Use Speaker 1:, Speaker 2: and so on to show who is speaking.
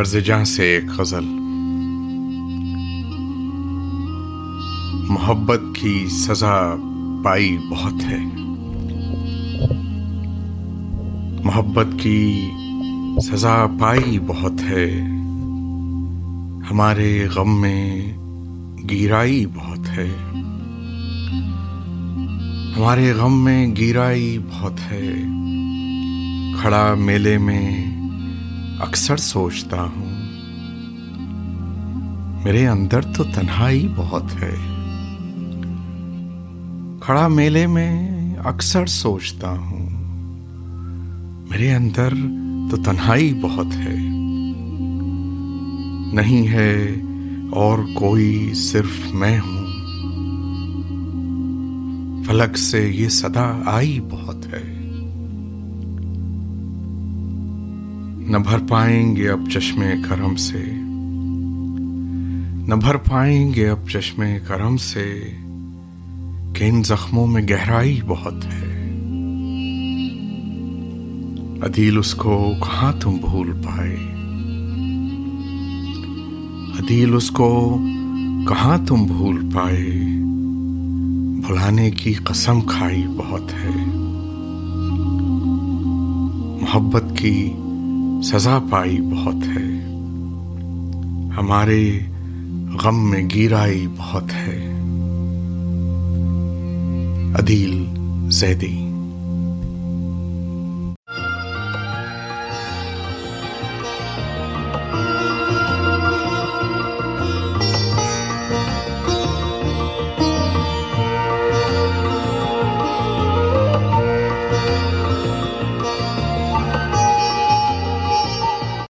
Speaker 1: قرض جاں سے ایک غزل۔ محبت کی سزا پائی بہت ہے۔ محبت کی سزا پائی بہت ہے۔ ہمارے غم میں گیرائی بہت ہے۔ ہمارے غم میں گیرائی بہت ہے۔ کھڑا میلے میں اکثر سوچتا ہوں۔ میرے اندر تو تنہائی بہت ہے۔ کھڑا میلے میں اکثر سوچتا ہوں۔ میرے اندر تو تنہائی بہت ہے۔ نہیں ہے اور کوئی صرف میں ہوں۔ فلک سے یہ صدا آئی بہت ہے۔ نہ بھر پائیں گے اب چشمے کرم سے۔ نہ بھر پائیں گے اب چشمے کرم سے کہ ان زخموں میں گہرائی بہت ہے۔ عدیل اس کو کہاں تم بھول پائے؟ عدیل اس کو کہاں تم بھول پائے؟ بھلانے کی قسم کھائی بہت ہے۔ محبت کی سزا پائی بہت ہے۔ ہمارے غم میں گیرائی بہت ہے۔ عدیل زیدی